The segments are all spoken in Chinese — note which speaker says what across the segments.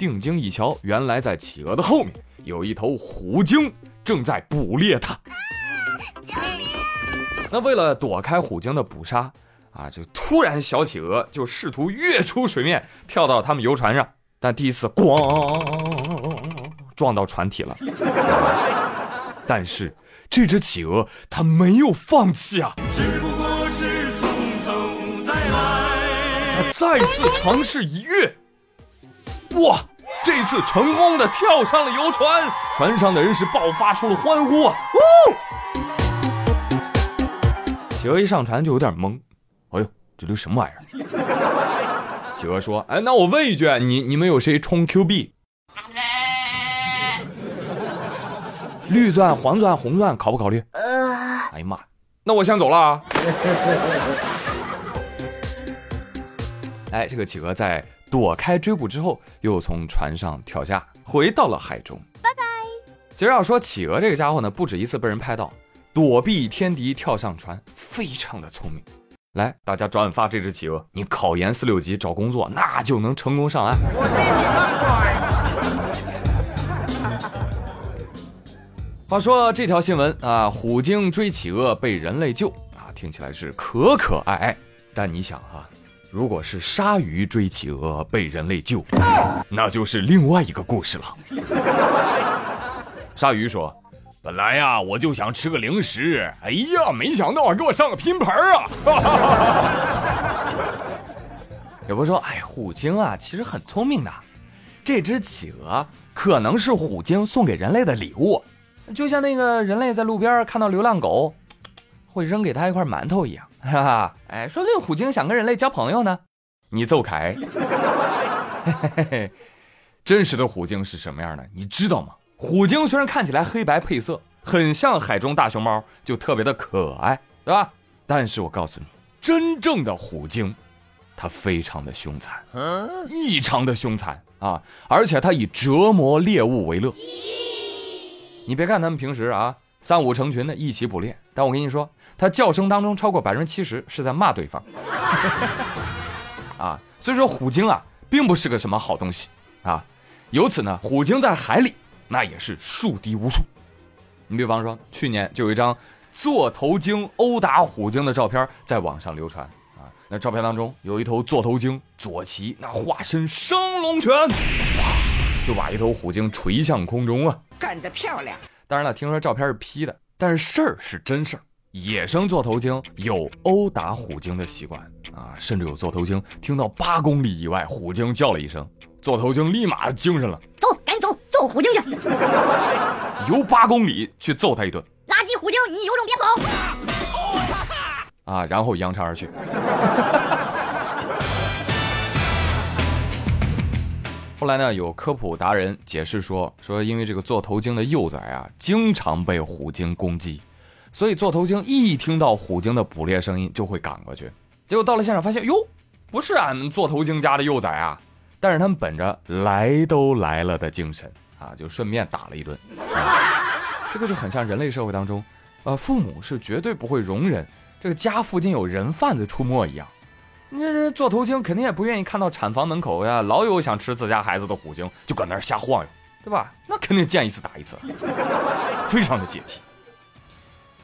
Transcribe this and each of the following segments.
Speaker 1: 定睛一瞧，原来在企鹅的后面有一头虎鲸正在捕猎它。那为了躲开虎鲸的捕杀，啊，就突然小企鹅就试图跃出水面，跳到他们游船上，但第一次咣撞到船体了。但是这只企鹅它没有放弃啊，它再次尝试一跃，哇！这次成功的跳上了游船，船上的人是爆发出了欢呼啊！企鹅一上船就有点懵，哎呦，这都什么玩意儿？企鹅说：“哎，那我问一句，你你们有谁充 Q 币？绿钻、黄钻、红钻，考不考虑？”哎呀妈，那我先走了。啊 哎，这个企鹅在躲开追捕之后，又从船上跳下，回到了海中。拜拜。其实要说企鹅这个家伙呢，不止一次被人拍到躲避天敌，跳上船，非常的聪明。来，大家转发这只企鹅，你考研四六级找工作，那就能成功上岸。话说这条新闻啊，虎鲸追企鹅被人类救啊，听起来是可可爱爱，但你想哈。如果是鲨鱼追企鹅被人类救，那就是另外一个故事了。鲨鱼说：“本来呀，我就想吃个零食，哎呀，没想到给我上个拼盘啊！” 有朋友说：“哎，虎鲸啊，其实很聪明的。这只企鹅可能是虎鲸送给人类的礼物，就像那个人类在路边看到流浪狗，会扔给他一块馒头一样。” 哈哈，哎，说不定虎鲸想跟人类交朋友呢。你走开。真实的虎鲸是什么样的？你知道吗？虎鲸虽然看起来黑白配色，很像海中大熊猫，就特别的可爱，对吧？但是我告诉你，真正的虎鲸，它非常的凶残，异常的凶残啊！而且它以折磨猎物为乐。你别看他们平时啊。三五成群的一起捕猎，但我跟你说，它叫声当中超过百分之七十是在骂对方，啊，所以说虎鲸啊，并不是个什么好东西啊。由此呢，虎鲸在海里那也是树敌无数。你比方说，去年就有一张座头鲸殴打虎鲸的照片在网上流传啊，那照片当中有一头座头鲸左旗那化身升龙拳，就把一头虎鲸锤向空中啊，
Speaker 2: 干得漂亮。
Speaker 1: 当然了，听说照片是 P 的，但是事儿是真事儿。野生座头鲸有殴打虎鲸的习惯啊，甚至有座头鲸听到八公里以外虎鲸叫了一声，座头鲸立马精神了，
Speaker 3: 走，赶紧走，揍虎鲸去，
Speaker 1: 游八公里去揍他一顿。
Speaker 3: 垃圾虎鲸，你有种别
Speaker 1: 跑！啊，然后扬长而去。后来呢，有科普达人解释说，说因为这个座头鲸的幼崽啊，经常被虎鲸攻击，所以座头鲸一听到虎鲸的捕猎声音就会赶过去。结果到了现场发现，哟，不是俺们座头鲸家的幼崽啊！但是他们本着来都来了的精神啊，就顺便打了一顿。这个就很像人类社会当中，呃，父母是绝对不会容忍这个家附近有人贩子出没一样。那这做头鲸肯定也不愿意看到产房门口呀，老有想吃自家孩子的虎鲸就搁那儿瞎晃悠，对吧？那肯定见一次打一次，非常的解气。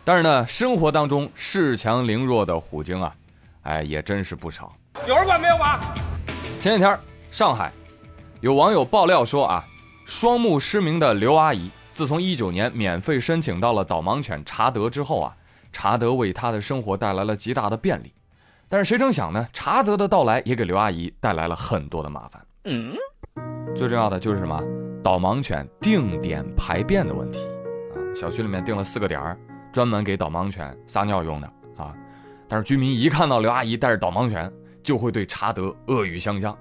Speaker 1: 但是呢，生活当中恃强凌弱的虎鲸啊，哎，也真是不少。
Speaker 4: 有人管没有管？
Speaker 1: 前几天上海有网友爆料说啊，双目失明的刘阿姨，自从一九年免费申请到了导盲犬查德之后啊，查德为她的生活带来了极大的便利。但是谁成想呢？查泽的到来也给刘阿姨带来了很多的麻烦。嗯，最重要的就是什么？导盲犬定点排便的问题啊！小区里面定了四个点儿，专门给导盲犬撒尿用的啊。但是居民一看到刘阿姨带着导盲犬，就会对查德恶语相向。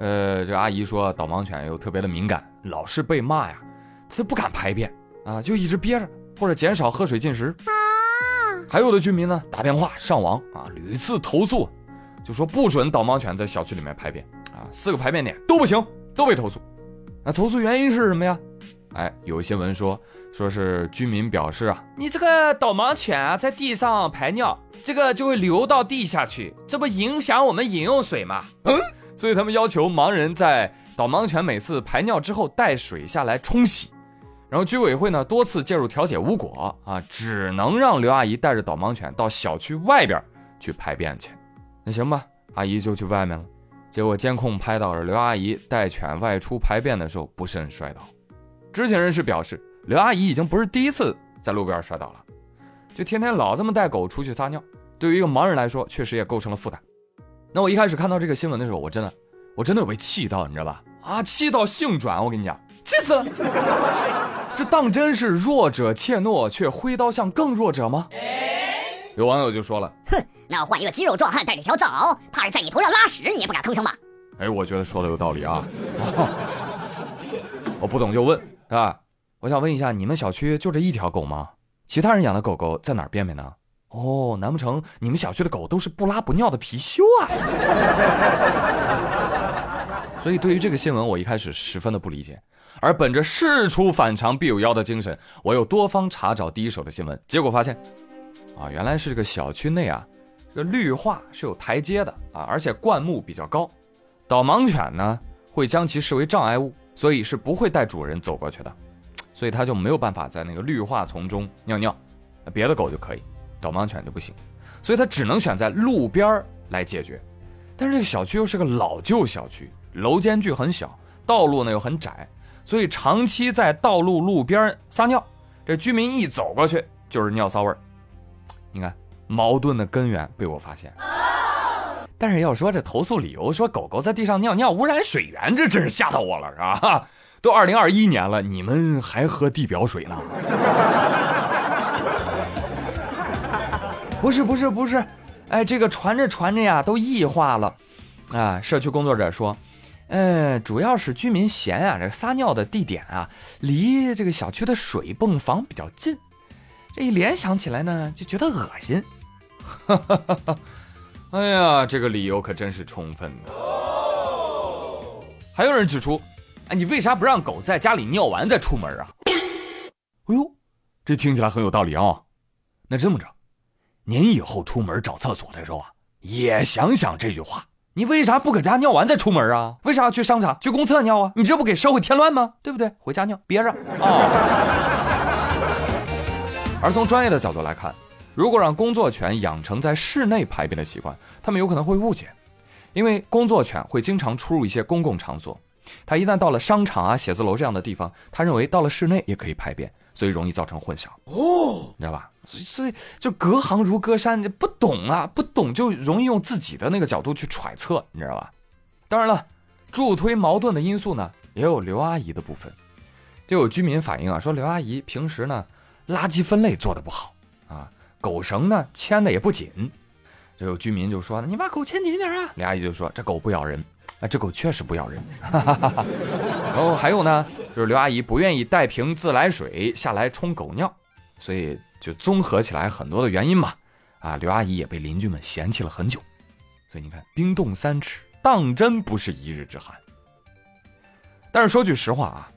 Speaker 1: 呃，这阿姨说导盲犬又特别的敏感，老是被骂呀，他不敢排便啊，就一直憋着，或者减少喝水进食。还有的居民呢，打电话上网啊，屡次投诉，就说不准导盲犬在小区里面排便啊，四个排便点都不行，都被投诉。那投诉原因是什么呀？哎，有新闻说，说是居民表示啊，你这个导盲犬啊，在地上排尿，这个就会流到地下去，这不影响我们饮用水吗？嗯，所以他们要求盲人在导盲犬每次排尿之后带水下来冲洗，然后居委会呢多次介入调解无果啊，只能让刘阿姨带着导盲犬到小区外边去排便去。那行吧，阿姨就去外面了。结果监控拍到了刘阿姨带犬外出排便的时候不慎摔倒。知情人士表示，刘阿姨已经不是第一次在路边摔倒了，就天天老这么带狗出去撒尿，对于一个盲人来说，确实也构成了负担。那我一开始看到这个新闻的时候，我真的，我真的有被气到，你知道吧？啊，气到性转，我跟你讲，气死了！这当真是弱者怯懦，却挥刀向更弱者吗？有网友就说了，
Speaker 3: 哼，那换一个肌肉壮汉带着条藏獒，怕是在你头上拉屎，你也不敢吭声吧？
Speaker 1: 哎，我觉得说的有道理啊。我不懂就问，啊，我想问一下，你们小区就这一条狗吗？其他人养的狗狗在哪儿便便呢？哦，难不成你们小区的狗都是不拉不尿的貔貅啊？所以对于这个新闻，我一开始十分的不理解。而本着事出反常必有妖的精神，我又多方查找第一手的新闻，结果发现，啊，原来是这个小区内啊，这个绿化是有台阶的啊，而且灌木比较高，导盲犬呢会将其视为障碍物，所以是不会带主人走过去的，所以它就没有办法在那个绿化丛中尿尿，别的狗就可以。导盲犬就不行，所以它只能选在路边来解决。但是这个小区又是个老旧小区，楼间距很小，道路呢又很窄，所以长期在道路路边撒尿，这居民一走过去就是尿骚味儿。你看矛盾的根源被我发现。但是要说这投诉理由，说狗狗在地上尿尿污染水源，这真是吓到我了，是吧？都二零二一年了，你们还喝地表水呢？不是不是不是，哎，这个传着传着呀，都异化了，啊！社区工作者说，嗯，主要是居民嫌啊，这撒尿的地点啊，离这个小区的水泵房比较近，这一联想起来呢，就觉得恶心。哈哈哈哈哎呀，这个理由可真是充分的。还有人指出，哎，你为啥不让狗在家里尿完再出门啊？哎呦，这听起来很有道理啊。那这么着。您以后出门找厕所的时候啊，也想想这句话：你为啥不搁家尿完再出门啊？为啥要去商场、去公厕尿啊？你这不给社会添乱吗？对不对？回家尿，憋着啊。而从专业的角度来看，如果让工作犬养成在室内排便的习惯，他们有可能会误解，因为工作犬会经常出入一些公共场所，它一旦到了商场啊、写字楼这样的地方，他认为到了室内也可以排便。所以容易造成混淆哦，你知道吧？所以所以就隔行如隔山，不懂啊，不懂就容易用自己的那个角度去揣测，你知道吧？当然了，助推矛盾的因素呢，也有刘阿姨的部分。就有居民反映啊，说刘阿姨平时呢垃圾分类做的不好啊，狗绳呢牵的也不紧。就有居民就说：“你把狗牵紧点啊！”刘阿姨就说：“这狗不咬人。”啊，这狗确实不咬人。然后还有呢，就是刘阿姨不愿意带瓶自来水下来冲狗尿，所以就综合起来很多的原因嘛。啊，刘阿姨也被邻居们嫌弃了很久。所以你看，冰冻三尺，当真不是一日之寒。但是说句实话啊，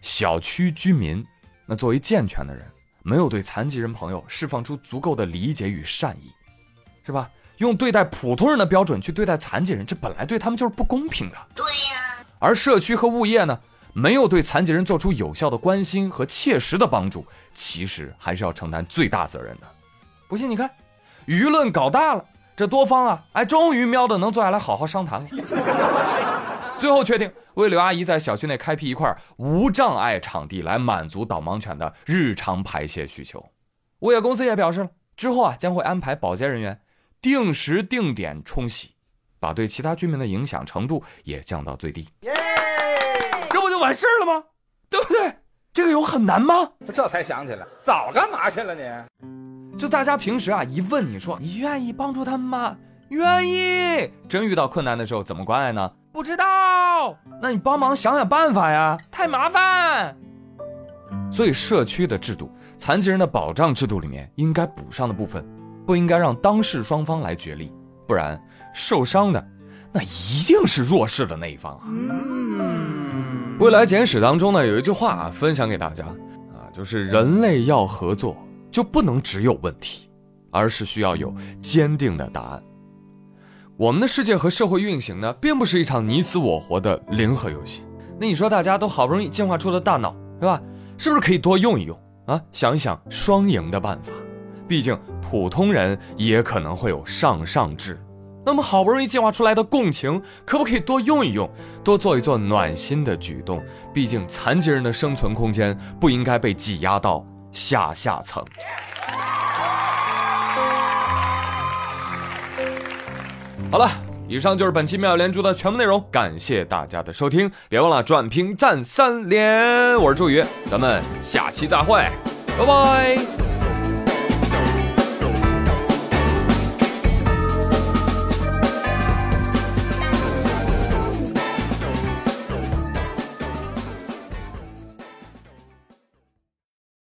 Speaker 1: 小区居民那作为健全的人，没有对残疾人朋友释放出足够的理解与善意，是吧？用对待普通人的标准去对待残疾人，这本来对他们就是不公平的。对呀。而社区和物业呢，没有对残疾人做出有效的关心和切实的帮助，其实还是要承担最大责任的。不信你看，舆论搞大了，这多方啊，哎，终于喵的能坐下来好好商谈了。最后确定为刘阿姨在小区内开辟一块无障碍场地，来满足导盲犬的日常排泄需求。物业公司也表示了，之后啊，将会安排保洁人员。定时定点冲洗，把对其他居民的影响程度也降到最低。这不就完事儿了吗？对不对？这个有很难吗？
Speaker 2: 这才想起来，早干嘛去了你？
Speaker 1: 就大家平时啊，一问你说你愿意帮助他们吗？愿意。真遇到困难的时候怎么关爱呢？不知道。那你帮忙想想办法呀，太麻烦。所以社区的制度、残疾人的保障制度里面应该补上的部分。不应该让当事双方来决力，不然受伤的那一定是弱势的那一方啊。未来简史当中呢，有一句话啊，分享给大家啊，就是人类要合作，就不能只有问题，而是需要有坚定的答案。我们的世界和社会运行呢，并不是一场你死我活的零和游戏。那你说，大家都好不容易进化出了大脑，是吧？是不是可以多用一用啊？想一想双赢的办法。毕竟普通人也可能会有上上智。那么好不容易进化出来的共情，可不可以多用一用，多做一做暖心的举动？毕竟残疾人的生存空间不应该被挤压到下下层。好了，以上就是本期妙连珠的全部内容，感谢大家的收听，别忘了转评赞三连。我是朱宇，咱们下期再会，拜拜。